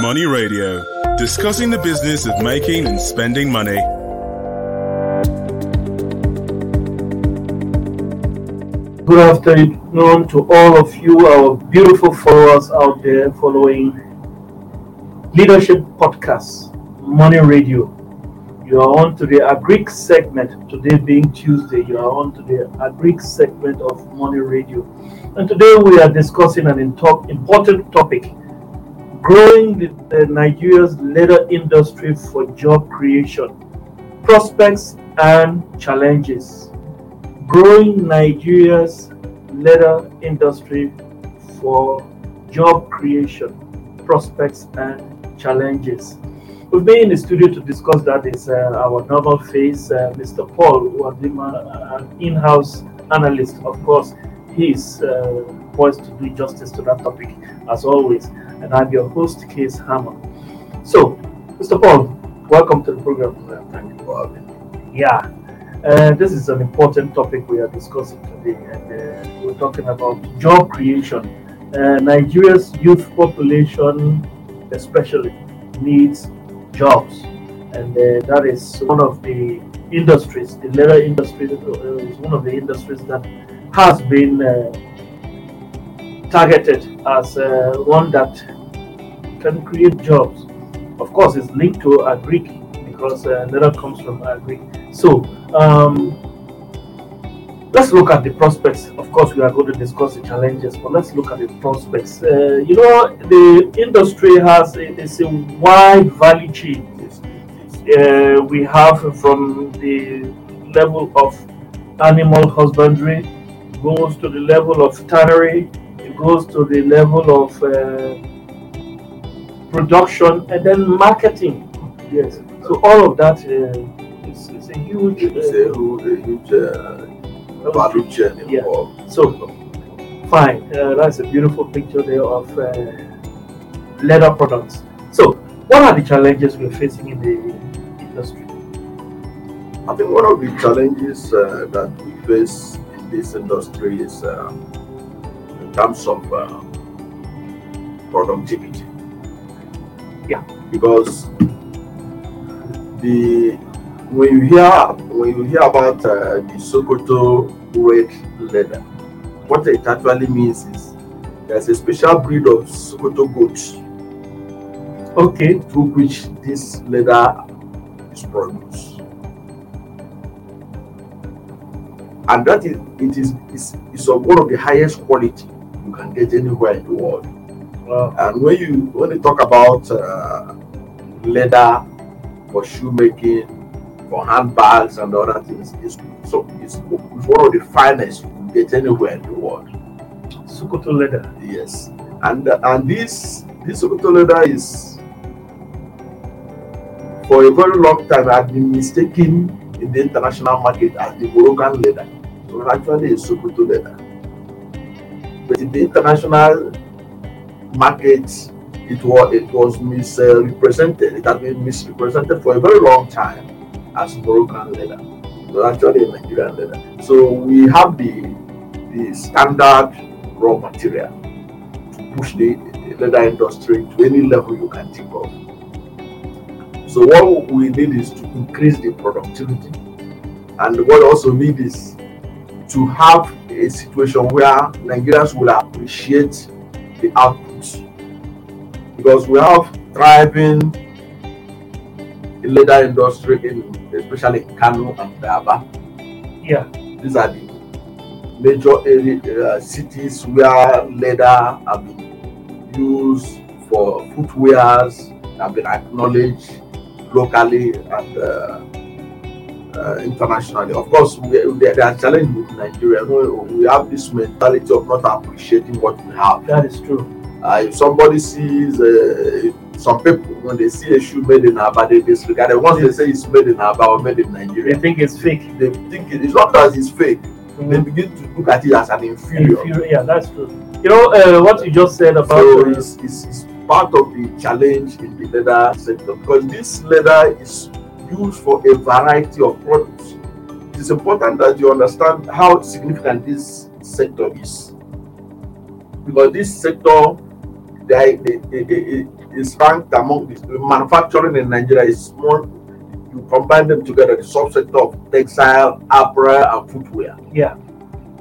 Money Radio, discussing the business of making and spending money. Good afternoon to all of you, our beautiful followers out there following Leadership Podcast, Money Radio. You are on to the Agric segment, today being Tuesday. You are on to the Agric segment of Money Radio. And today we are discussing an important topic growing the, Nigeria's leather industry for job creation, prospects and challenges. Growing Nigeria's leather industry for job creation, prospects and challenges. We've been in the studio to discuss that is uh, our novel face, uh, Mr. Paul, been an in-house analyst. Of course, he's uh, poised to do justice to that topic as always. And I'm your host, Case Hammer. So, Mr. Paul, welcome to the program. Thank you for having me. Yeah, uh, this is an important topic we are discussing today, and uh, we're talking about job creation. Uh, Nigeria's youth population, especially, needs jobs, and uh, that is one of the industries. The leather industry uh, is one of the industries that has been uh, targeted as uh, one that can create jobs. Of course, it's linked to agric because uh, comes from agric. So um, let's look at the prospects. Of course, we are going to discuss the challenges, but let's look at the prospects. Uh, you know, the industry has a, it's a wide value chain. Uh, we have from the level of animal husbandry goes to the level of tannery, it goes to the level of uh, production and then marketing. Yes. So all of that uh, is, is a huge. It's a, a huge uh. Yeah. So fine, uh, that's a beautiful picture there of uh, leather products. So what are the challenges we're facing in the industry? I think one of the challenges uh, that we face in this industry is uh, in terms of uh, productivity. Yeah. Because the when you hear when you hear about uh, the Sokoto red leather, what it actually means is there's a special breed of Sokoto goats. Okay. Through which this leather is produced. and that is it is is, is of one of the highest quality you can get anywhere in the world. Wow. And when you when you talk about uh, leather for shoemaking, for handbags and other things, it's so it's, it's one of the finest you can get anywhere in the world. Sokoto leather. Yes, and uh, and this this Sokoto leather is for a very long time had been mistaken in the international market as the Moroccan leather. So actually it's Sokoto leather. But in the international market, it was it was misrepresented. It has been misrepresented for a very long time as Moroccan leather. But actually a Nigerian leather. So we have the the standard raw material to push the leather industry to any level you can think of. So what we need is to increase the productivity. And what also need is to have a situation where Nigerians will appreciate the output. Because we have thriving leather industry in especially Kano and Beaba. Yeah. These are the major area, uh, cities where leather have been used for footwears, have been acknowledged locally and uh, uh, internationally. Of course, we, there are challenges with Nigeria. We have this mentality of not appreciating what we have. That is true. Uh, if somebody sees uh, some people when they see a shoe made in Aba, they disregard it. Once they say it's made in Aba or made in Nigeria, They think it's fake. they think it, it's not that it's fake. They begin to look at it as an inferior. Inferior- Yeah, that's true. You know uh, what you just said about So uh, it's, it's, it's part of the challenge in the leather sector because this leather is used for a variety of products. It is important that you understand how significant this sector is because this sector they, they, they, they, is ranked among the the manufacturing in Nigeria is small. You combine them together, the subsector of textile, apparel, and footwear. Yeah.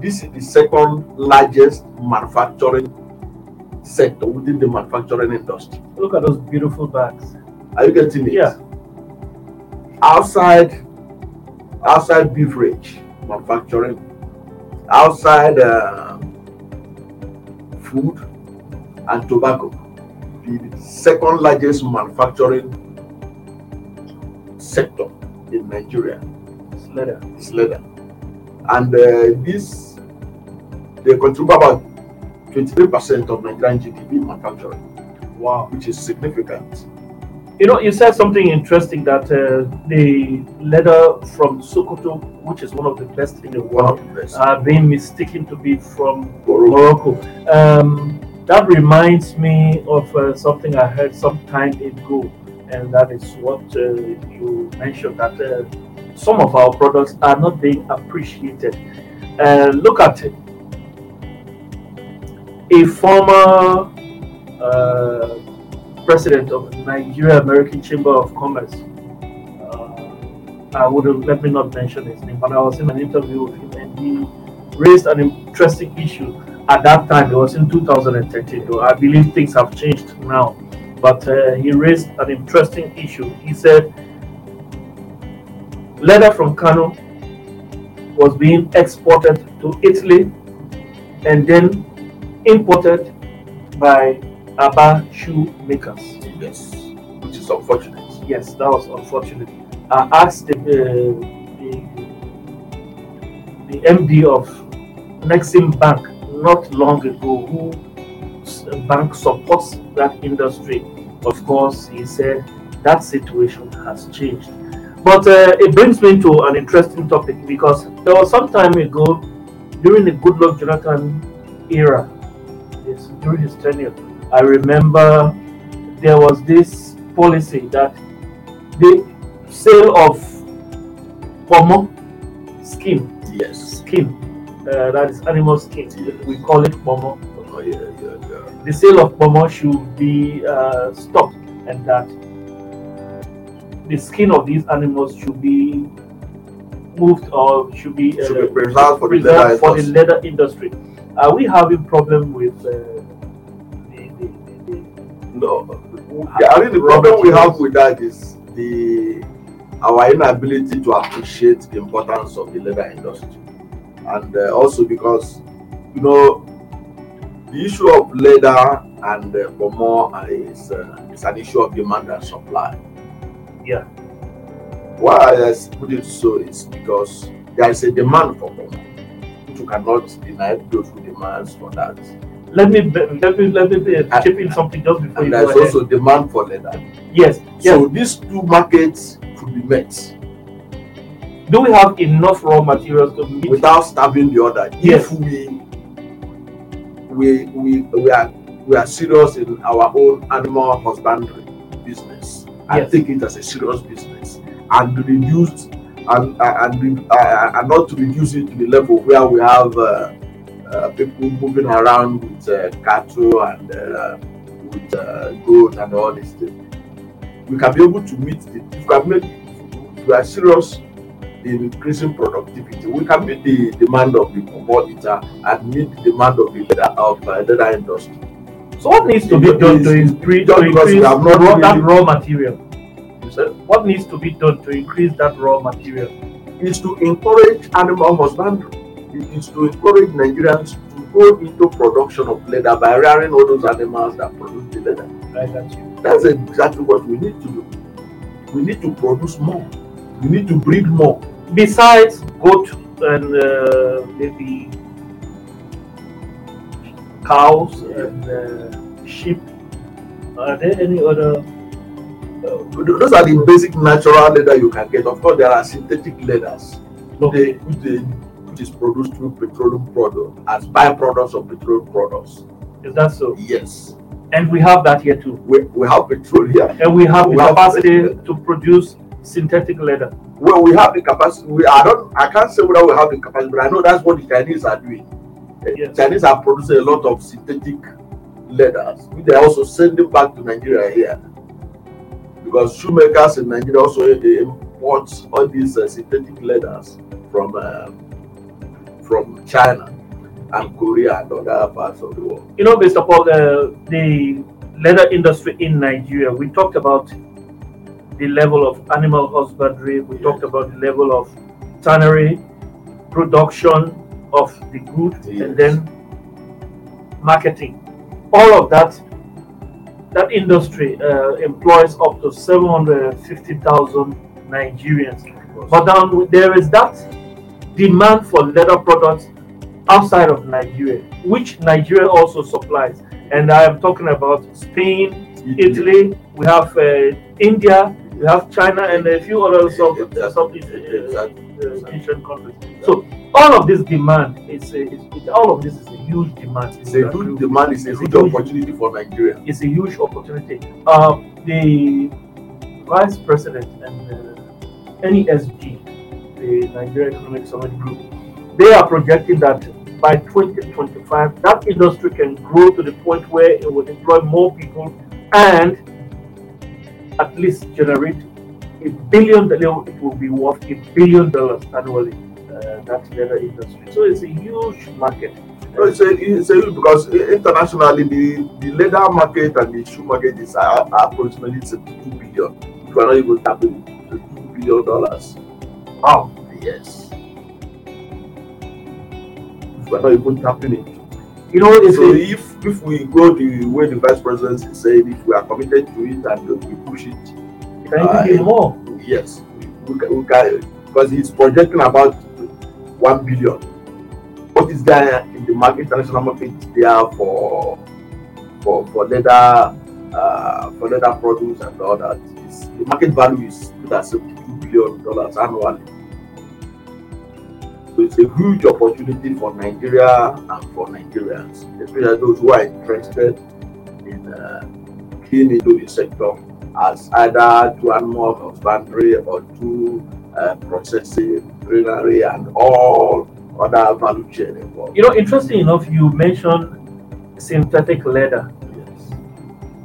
This is the second largest manufacturing sector within the manufacturing industry. Look at those beautiful bags. Are you getting it? Yeah. Outside, outside beverage manufacturing, outside uh, food and tobacco, the second largest manufacturing sector in Nigeria It's leather. is leather, and uh, this they contribute about twenty-three percent of Nigerian GDP manufacturing, Wow. which is significant. You know, you said something interesting that uh, the leather from Sokoto, which is one of the best in the world, are being mistaken to be from Morocco. Morocco. Um, that reminds me of uh, something I heard some time ago, and that is what uh, you mentioned that uh, some of our products are not being appreciated. Uh, look at it. A former uh, president of Nigeria American Chamber of Commerce. Uh, I would have let me not mention his name, but I was in an interview with him, and he raised an interesting issue at that time. It was in 2013, though I believe things have changed now. But uh, he raised an interesting issue. He said leather from Kano was being exported to Italy and then imported by Aba shoe makers. Yes, which is unfortunate. Yes, that was unfortunate. I asked the, uh, the, the MD of Nexim Bank not long ago who bank supports that industry. Of course, he said that situation has changed. But uh, it brings me to an interesting topic because there was some time ago during the Goodluck Jonathan era, yes, during his tenure, I remember there was this policy that the sale of pomo skin, Yes. skin, uh, that is animal skin, we call it pomo. Oh, yeah, yeah, yeah. The sale of pomo should be uh, stopped, and that the skin of these animals should be moved or should be, uh, Should be preserved for the preserved for the industry. leather industry. Are we having problem with No, the only the problem we have with that is the our inability to appreciate the importance of the leather industry, and uh, also because you know the issue of leather and uh, for more uh, is uh, is an issue of demand and supply. Yeah. Why I put it so is because there is a demand for more. You cannot deny those who demands for that. Let me let me let me be- And- chip in something just before you And go there's ahead. also demand for leather. Yes, yes. So these two markets could be met Do we have enough raw materials to meet? without starving the other. Yes. If we we we we are we are serious in our own animal husbandry business I Yes. take it as a serious business and reduce and and and, uh, and not to reduce it to the level where we have uh, uh, people moving around with uh, cattle and uh, with uh, goat and all these things. We can be able to meet the if we can make if we are serious in increasing productivity. We can meet the demand of the commodity and meet the demand of the leather of uh, leather industry. So what needs to be done to increase, to increase raw, that raw material? You said, What needs to be done to increase that raw material? Is to encourage animal husbandry. It is to encourage Nigerians to go into production of leather by rearing all those animals that produce the leather. You. That's exactly what we need to do. We need to produce more. We need to breed more. Besides goat and uh, maybe cows and uh, sheep, are there any other? Uh, those are the basic natural leather you can get. Of course, there are synthetic leathers. Okay. they, they, which is produced through petroleum products as byproducts of petroleum products. Is that so? Yes, And we have that here too. we, we have petroleum. here. And we have We the have- capacity to produce synthetic leather. Well, we have the capacity. We, I don't. I can't say whether we have the capacity, but I know that's what the Chinese are doing. The Yes. Chinese are producing a lot of synthetic leathers, which they are also sending back to Nigeria here. Because shoemakers in Nigeria also import all these uh, synthetic leathers from uh, from China and Korea and other parts of the world. You know, Mr. Paul, uh, the leather industry in Nigeria, we talked about the level of animal husbandry, we talked about the level of tannery, production of the good, Yes. and then marketing. All of that, that industry uh, employs up to 750,000 Nigerians. But then there is that demand for leather products outside of Nigeria, which Nigeria also supplies. And I am talking about Spain, Italy, we have uh, India, we have China, and a few other South, Exactly. Southeast uh, uh, Asian countries. So all of this demand is, a, is all of this is a huge demand. It's a huge demand, it's a huge opportunity for Nigeria. It's a huge opportunity. Uh, the vice president and uh, NESG, the Nigeria Economic Summit Group, they are projecting that by 2025, that industry can grow to the point where it will employ more people and at least generate a billion. dollars. It will be worth a billion dollars annually. Uh, that leather industry. So it's a huge market. No, it's a, it's a huge because internationally the, the leather market and the shoe market is approximately two billion. You are not even tapping two billion dollars. Wow. Yes. We are not even tapping it. You know, it's So if if we go the way the vice president is saying, if we are committed to it and we push it, can even be more. yes, we, we, can, we can because he's projecting about one billion. What is there in the market, international market there for for for leather uh, for leather products and all that? Is, the market value is at seventy-two billion dollars annually. So it's a huge opportunity for Nigeria and for Nigerians, especially those who are interested in uh, keying into the sector as either to animal husbandry or to uh, processing, greenery, and all other value chain involved. You know, interesting enough, you mentioned synthetic leather. Yes.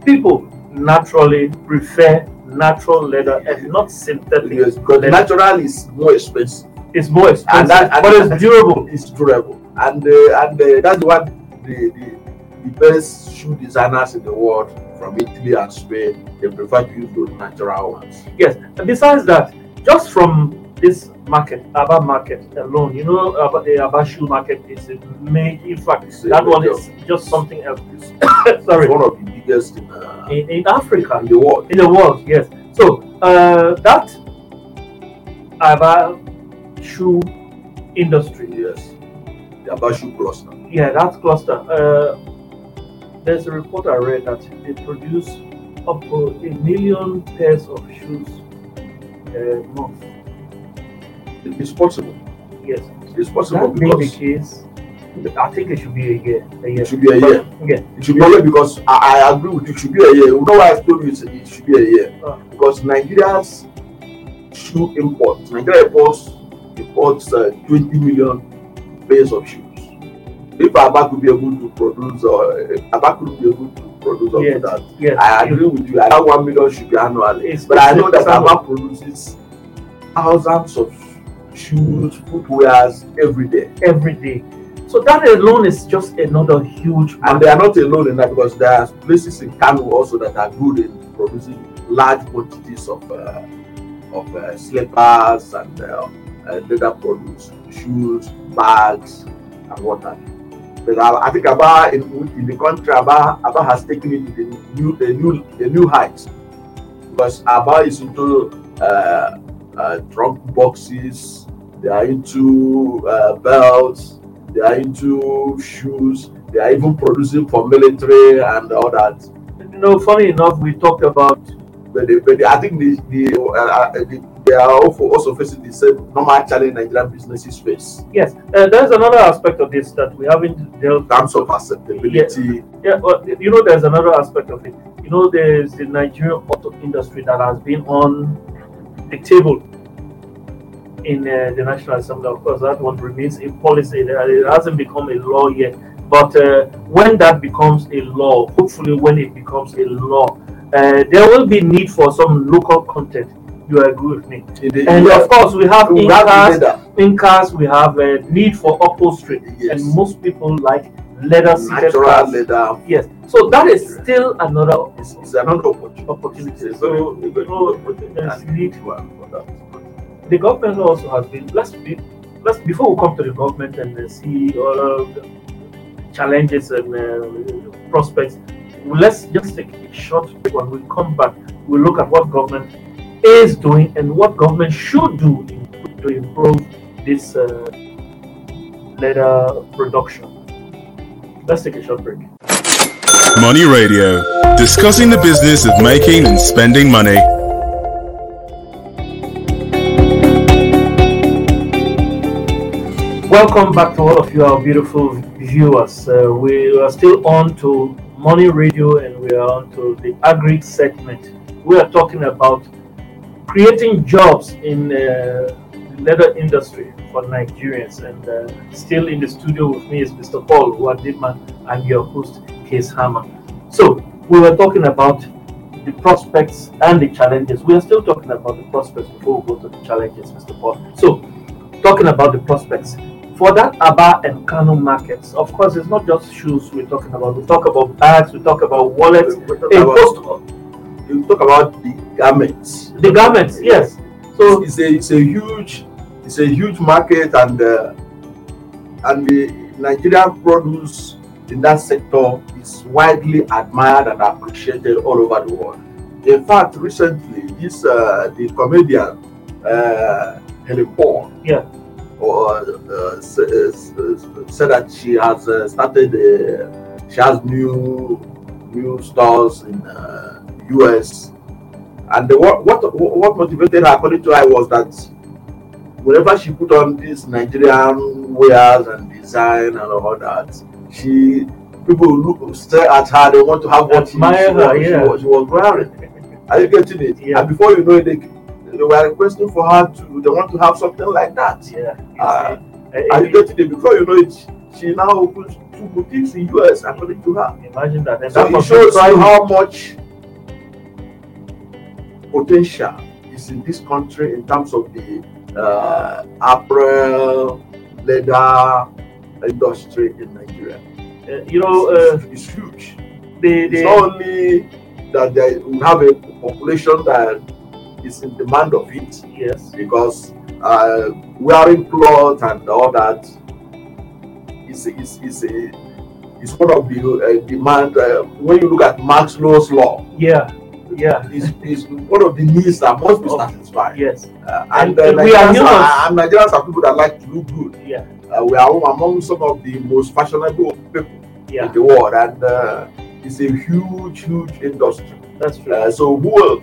People naturally prefer natural leather and not synthetic. Yes, because leather. natural is more expensive. It's more expensive, And that- and but it's durable. It's durable, and uh, and uh, that's what the, the the best shoe designers in the world from Italy and Spain they prefer to use those natural ones. Yes. And besides that, just from this market, Aba market alone, you know, Aba, the Aba shoe market is a major. In fact, It's that one is just something else. It's Sorry, one of the biggest in, uh, in, in Africa. in the world. in the world yes so uh, that aba shoe industry Yes, the Aba shoe cluster. yeah that cluster uh, there's a report i read that they produce up to a million pairs of shoes a month It's possible. yes It's possible that being the case i think it should be a year a year it should be a year. yeah It should be a year because I, I agree with you. It should be a year. You know why I told you it should be a year? Uh. Because Nigeria's shoe imports, Nigeria imports imports uh, 20 million pairs of shoes. If Aba could be able to produce, or uh, Aba could be able to produce up Yes. to that, yes I agree with you. I know one million should be annually, It's- but I know that Aba produces thousands of shoes, footwears every day. every day so that alone is just another huge And they are not alone in that because there are places in Kano also that are good in producing large quantities of uh, of uh, slippers and uh, uh, leather products, shoes, bags, and what have you. But I, I think Aba in, in the country, Aba, Aba has taken it to the new a new a new height because Aba is into uh, uh, trunk boxes, they are into uh, belts, they are into shoes, they are even producing for military and all that. you know funny enough we talked about But, they, but they, I think the, the, uh, uh, the, they are also, also facing the same normal challenge Nigerian businesses face Yes, uh, there's another aspect of this that we haven't dealt in terms of acceptability. Yeah, but you know, there's another aspect of it. You know, there's the Nigerian auto industry that has been on the table in uh, the National Assembly. Of course, that one remains a policy. It hasn't become a law yet. But uh, when that becomes a law, hopefully when it becomes a law, uh, there will be need for some local content. You agree with me? In the- And yeah, of course, we have in cars, in cars we have a need for upholstery, Yes. and most people like leather seated natural cars. leather. Yes, so that is still another It's, it's another opportunity. opportunity. It's a So very, you know, there's need. for that. The government also has been. Let's be. Let's before we come to the government and uh, see all of the challenges and uh, prospects. Let's just take a short break. When we come back, we look at what government is doing and what government should do in, to improve this uh, leather production. Let's take a short break. Money Radio, discussing the business of making and spending money. Welcome back to all of you, our beautiful viewers. Uh, we are still on to Money Radio and we are on to the agri segment. We are talking about creating jobs in uh, the leather industry for Nigerians. And uh, still in the studio with me is Mr. Paul Uwadima. I'm your host, Case Hammer. So we were talking about the prospects and the challenges. We are still talking about the prospects before we go to the challenges, Mr. Paul. So talking about the prospects for that Aba and Kano markets. Of course, it's not just shoes we're talking about. We talk about bags, we talk about wallets, We talk about- host You talk about the garments. the garments. Yes. So it's a it's a huge it's a huge market and uh, and the Nigerian produce in that sector is widely admired and appreciated all over the world. In fact, recently this uh, the comedian uh, Helen Paul Yeah. or uh, uh, said that she has uh, started uh, she has new new stores in uh, US and the, what, what what motivated her according to her was that whenever she put on these Nigerian wares and design and all that, she people look stare at her. They want to have what she, Admire she, her, was, she, was, she was wearing. Are you getting it? Yeah. And before you know it, they, they were requesting for her to. They want to have something like that. yeah. Uh, Uh, Are you getting it? Before you know it, she now opens two boutiques in US according to her. imagine that. And So that it shows you how much potential is in this country in terms of the uh, apparel, leather industry in Nigeria. Uh, you know, uh, it's, it's huge. the, It's the not only that they, we have a population that is in demand of it yes, because uh, wearing clothes and all that is is is a is one of the uh, demand. Uh, when you look at Maslow's law, yeah, yeah, is is one of the needs that must be Oh, satisfied. yes, Uh, And, and uh, uh, we are Nigerians humans. are, and Nigerians are people that like to look good. yeah, Uh, we are among some of the most fashionable yeah. in the world, and uh, it's a huge, huge industry. That's true. Uh, so who will-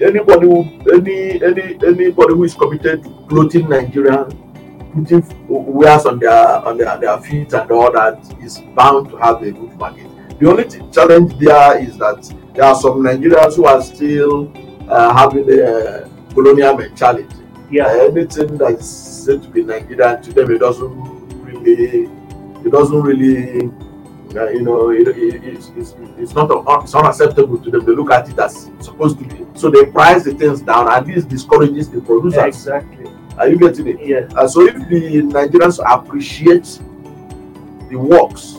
anybody who any any anybody who is committed to clothing Nigerian, putting wears on their on their, their feet and all that is bound to have a good market. The only th- challenge there is that there are some Nigerians who are still uh, having a colonial mentality. yeah, Uh, anything that's said to be Nigerian to them it doesn't really it doesn't really uh, you know it, it, it's, it's, it's not it's unacceptable to them. They look at it as supposed to be. So they price the things down and this discourages the producers. Exactly. are you getting it? Yeah, uh, so if the Nigerians appreciate the works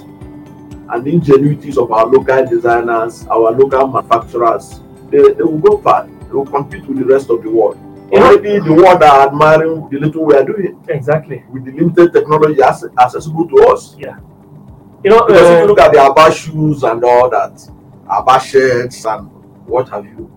and the ingenuities of our local designers our local manufacturers they, they will go far. They will compete with the rest of the world. Already the world are admiring the little we are doing. Exactly. with the limited technology ac- accessible to us. You know, Because if uh, you look at the Aba shoes and all that, Aba shirts and what have you,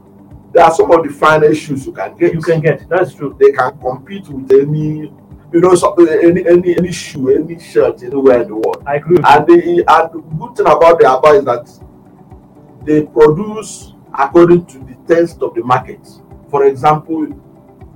there are some of the finest shoes you can get. you can get. That's true. They can compete with any, you know, so, any any any shoe, any shirt anywhere in the world. I agree. And the and the good thing about the Aba is that they produce according to the taste of the market. For example,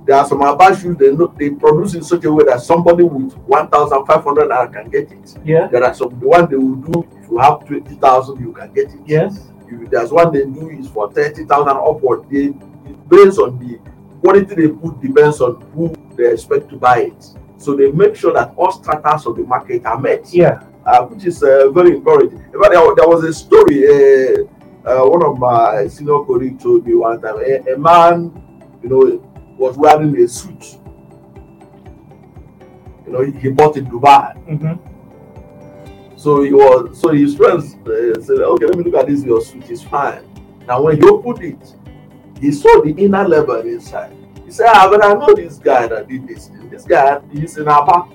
there are some Aba shoes they know, they produce in such a way that somebody with one thousand five hundred naira can get it. Yeah. There are some the one they will do if you have twenty thousand you can get it. Yes. If there's one they do is for thirty thousand upward. They it based on the quality they put depends on who they expect to buy it. So they make sure that all stratas of the market are met. Yeah. uh, which is uh, very encouraging. In fact, there, there was a story. Uh, uh, one of my senior colleagues told me one time. A, a man, you know, was wearing a suit. You know, he, he bought in Dubai. Mhm. So he was. So his friends uh, said, "Okay, let me look at this. Your suit is fine." Now, when he opened it, he saw the inner level inside. He said, "Ah, but I know this guy that did this. This guy, he's in Aba."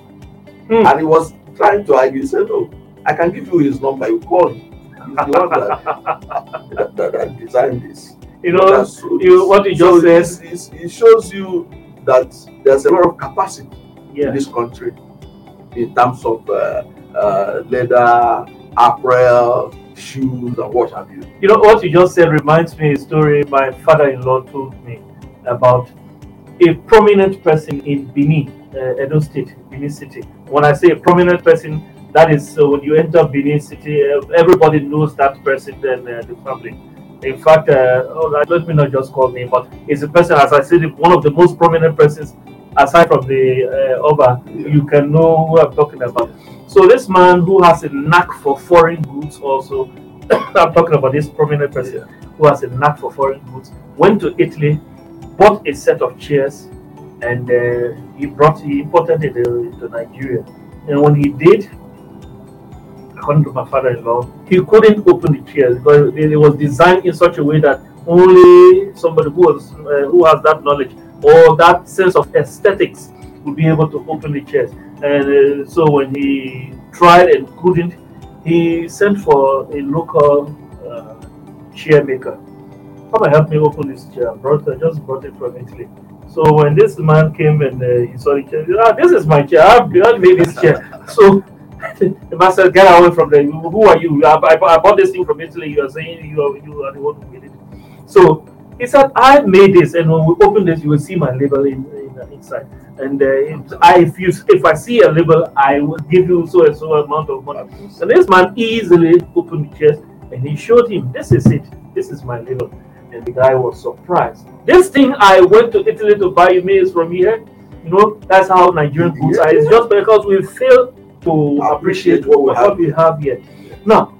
Hmm. and he was trying to argue. He said, "No, I can give you his number. You call him. He's the one that, that, that, that designed this." You know, so- you what you so just said. it's- it's- it shows you that there's a lot of capacity in this country in terms of uh, uh, leather, apparel, shoes, and what have you. You know what you just said reminds me a story my father-in-law told me about a prominent person in Benin, uh, Edo State, Benin City. When I say a prominent person, that is uh, when you enter Benin City, uh, everybody knows that person and uh, the family. In fact, uh, oh, let me not just call name, but it's a person, as I said, one of the most prominent persons aside from the uh, Oba. Yeah. You can know who I'm talking about. So this man who has a knack for foreign goods, also, I'm talking about this prominent person who has a knack for foreign goods, went to Italy, bought a set of chairs, and uh, he brought he imported it uh, to Nigeria. And when he did, according to my father-in-law, he couldn't open the chairs because it, was designed in such a way that only somebody who was uh, who has that knowledge or that sense of aesthetics would be able to open the chairs. And uh, so when he tried and couldn't, he sent for a local uh, chair maker. Come and help me open this chair. I brought I just brought it from Italy. So when this man came and uh, he saw the chair, he said, ah, this is my chair. I've made this chair. So the master get away from there. Who are you? I, I, I bought this thing from Italy. You are saying you are, you are the one who made it. So he said, I made this, and when we open this, you will see my label in, in uh, inside. And uh, if I if you if I see a label, I will give you so and so amount of money. And this man easily opened the chest and he showed him, this is it. This is my label. And the guy was surprised. This thing I went to Italy to buy you means from here. You know, that's how Nigerian goods are. It's just because we fail to appreciate what we have, have here. Now,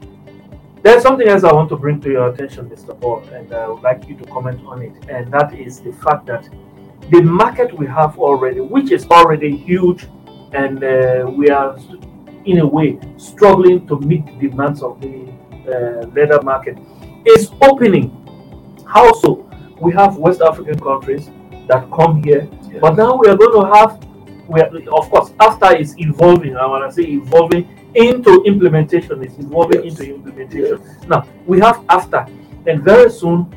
there's something else I want to bring to your attention, Mr. Paul, and I would like you to comment on it. And that is the fact that the market we have already, which is already huge, and uh, we are, in a way, struggling to meet the demands of the uh, leather market, is opening. How so? We have West African countries that come here, Yeah. but now we are going to have, we are, of course, AfCFTA is evolving, I want to say evolving into implementation, it's evolving Yes. into implementation. Now we have after, and very soon,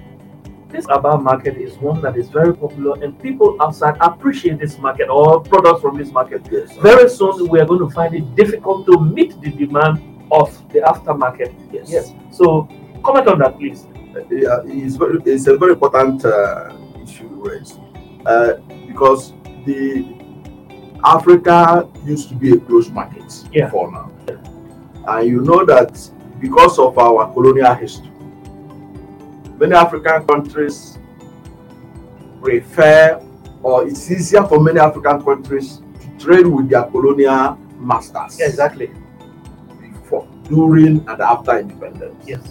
this Aba market is one that is very popular, and people outside appreciate this market or products from this market. Yes. Very soon, we are going to find it difficult to meet the demand of the AfCFTA market. Yes. Yes. So, comment on that, please. yeah, it's, very, it's a very important uh, issue raised uh, because the Africa used to be a closed market Yeah. before now, and you know that because of our colonial history, many African countries prefer, or it's easier for many African countries to trade with their colonial masters Exactly. before, during, and after independence. Yes.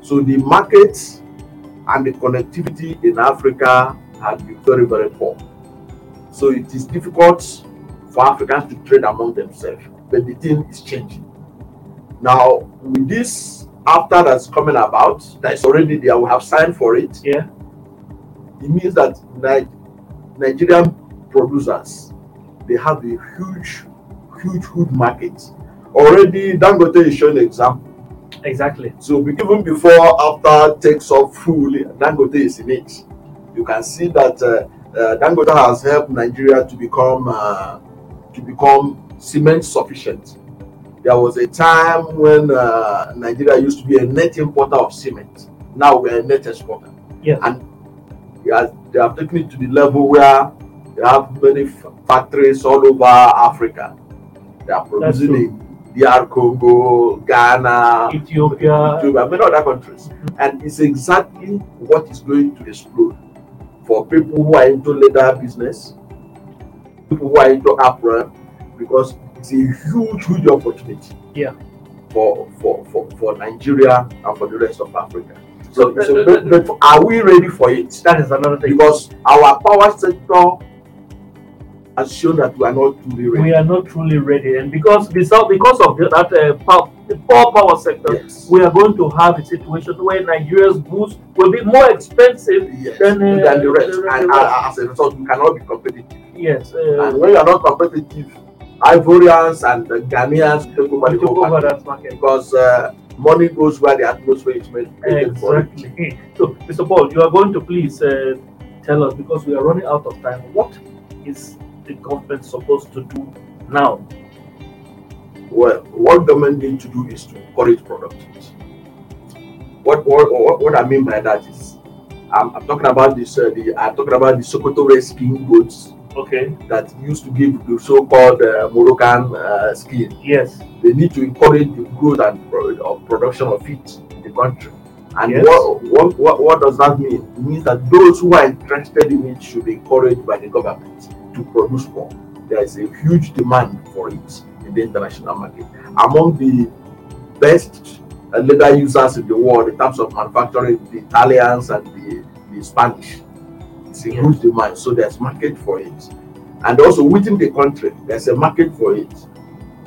So the markets and the connectivity in Africa has been very, very poor. So it is difficult for Africans to trade among themselves. But the thing is changing. Now, with this AfCFTA that's coming about, that is already there, we have signed for it. Yeah. It means that Nigerian producers they have a huge, huge, huge market. Already Dangote is showing example. Exactly. So even before AfCFTA takes off fully, Dangote is in it. You can see that uh, uh, Dangote has helped Nigeria to become uh, to become cement sufficient. There was a time when uh, Nigeria used to be a net importer of cement. Now we are a net exporter. Yes. And they, are, they have taken it to the level where they have many factories all over Africa. They are producing in DR Congo, Ghana, Ethiopia. Ethiopia, many other countries. And it's exactly what is going to explode for people who are into leather business, people who are into apparel, because it's a huge, huge opportunity. Yeah. for, for, for, for Nigeria and for the rest of Africa. So, so but, but are we ready for it? That is another thing. Because our power sector has shown that we are not truly ready. We are not truly ready, and because because because of that uh, the poor power sector, Yes. we are going to have a situation where Nigeria's goods will be more expensive Yes, than, uh, than the rest. the- the and rest. uh, as a result, we cannot be competitive. Yes, uh, and when you are not competitive, Ivorians and uh, Ghanaians take over we the over market that market. because uh, money goes where the atmosphere is made. Exactly. So, Mr. Paul, you are going to please uh, tell us because we are running out of time. What is the government supposed to do now? Well, what government need to do is to encourage productivity. What what, what, I mean by that is, I'm, I'm talking about this. Uh, the I'm talking about the Sokoto Red skin goods Okay. that used to give the so-called uh, Moroccan uh, skin. Yes. They need to encourage the growth and pro- of production of it in the country. And Yes. what, what, what, what does that mean? It means that those who are interested in it should be encouraged by the government to produce more. There is a huge demand for it in the international market. Among the best leather users in the world in terms of manufacturing, the Italians and the, the Spanish. It's a huge demand, so there's market for it. And also within the country, there's a market for it.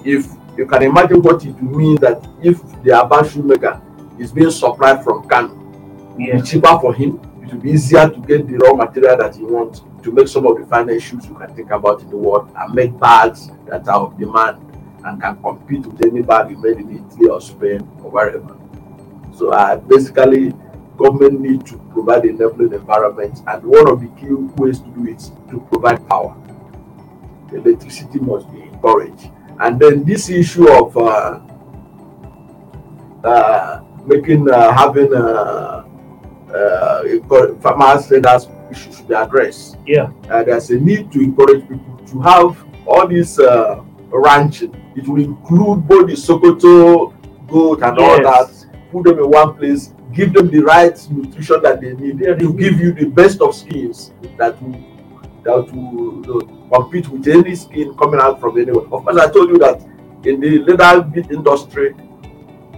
If you can imagine what it will mean that if the Aba shoemaker is being supplied from Kano, Yeah. be cheaper for him. It will be easier to get the raw material that he wants to make some of the finest shoes you can think about in the world and make bags that are of demand and can compete with any bag made in Italy or Spain or wherever. So uh, basically, government need to provide enabling environment, and one of the key ways to do it is to provide power. Electricity must be encouraged, and then this issue of uh, uh, making uh, having uh, uh, farmers traders issue should be addressed. Yeah. Uh, there's a need to encourage people to have all this uh, ranching. It will include both the Sokoto goat and all that. Put them in one place, give them the right nutrition that they need Yeah, they to give you the best of skins that will that will you know, compete with any skin coming out from anywhere. Of course, I told you that in the leather industry,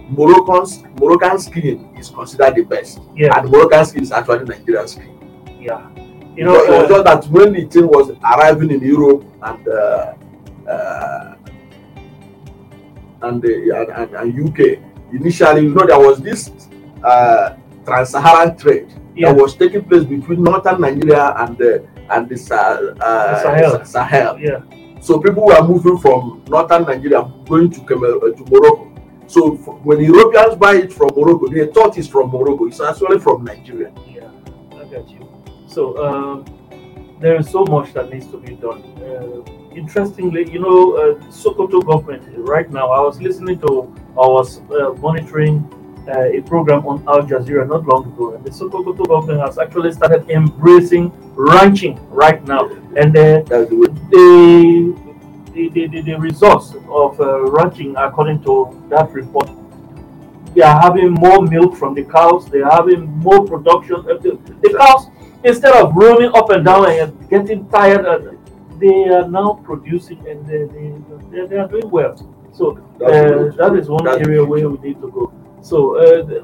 Moroccan's Moroccan skin is considered the best, Yeah. and Moroccan skin is actually Nigerian skin. Yeah. You know, it was uh, just that when the thing was arriving in Europe and uh, uh, and, the, and, and, UK, initially, you know, there was this uh, trans-Saharan trade yeah. that was taking place between northern Nigeria and the and the, uh, The Sahel. Sahel. Yeah. So people were moving from northern Nigeria going to Camer- uh, to Morocco. So when Europeans buy it from Morocco, they thought it's from Morocco. It's actually from Nigeria. Yeah, I got you. So um, there is so much that needs to be done. Uh, interestingly, you know, uh, Sokoto government right now. I was listening to, I was uh, monitoring uh, a program on Al Jazeera not long ago, and the Sokoto government has actually started embracing ranching right now, and uh, the the the, the, the, results of uh, ranching according to that report they are having more milk from the cows they are having more production of the, the cows instead of roaming up and down and getting tired uh, they are now producing and they, they, they, they are doing well. So uh, that is one That's area where we need to go. So uh, the-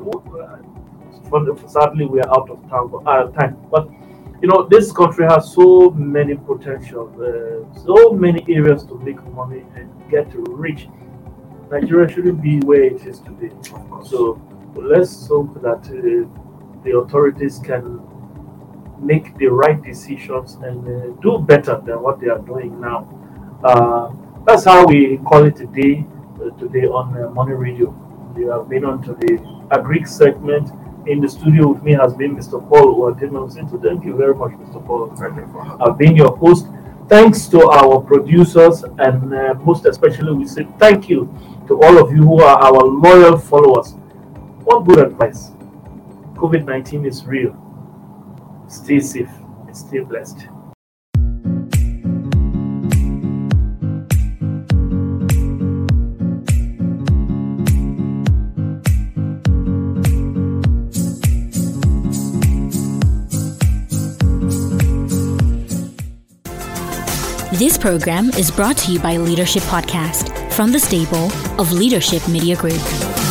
for- sadly we are out of time, uh, time. But you know this country has so many potential uh, so many areas to make money and get rich. Nigeria shouldn't be where it is today. So let's hope that uh, the authorities can make the right decisions and uh, do better than what they are doing now uh, that's how we call it today uh, today on uh, money radio we have been on to the agri segment in the studio with me has been Mr. Paul Uwadima. So thank you very much, Mr. Paul. I've been your host. Thanks to our producers, and uh, most especially, we say thank you to all of you who are our loyal followers. One good advice COVID 19 is real. Stay safe stay blessed. This program is brought to you by Leadership Podcast from the stable of Leadership Media Group.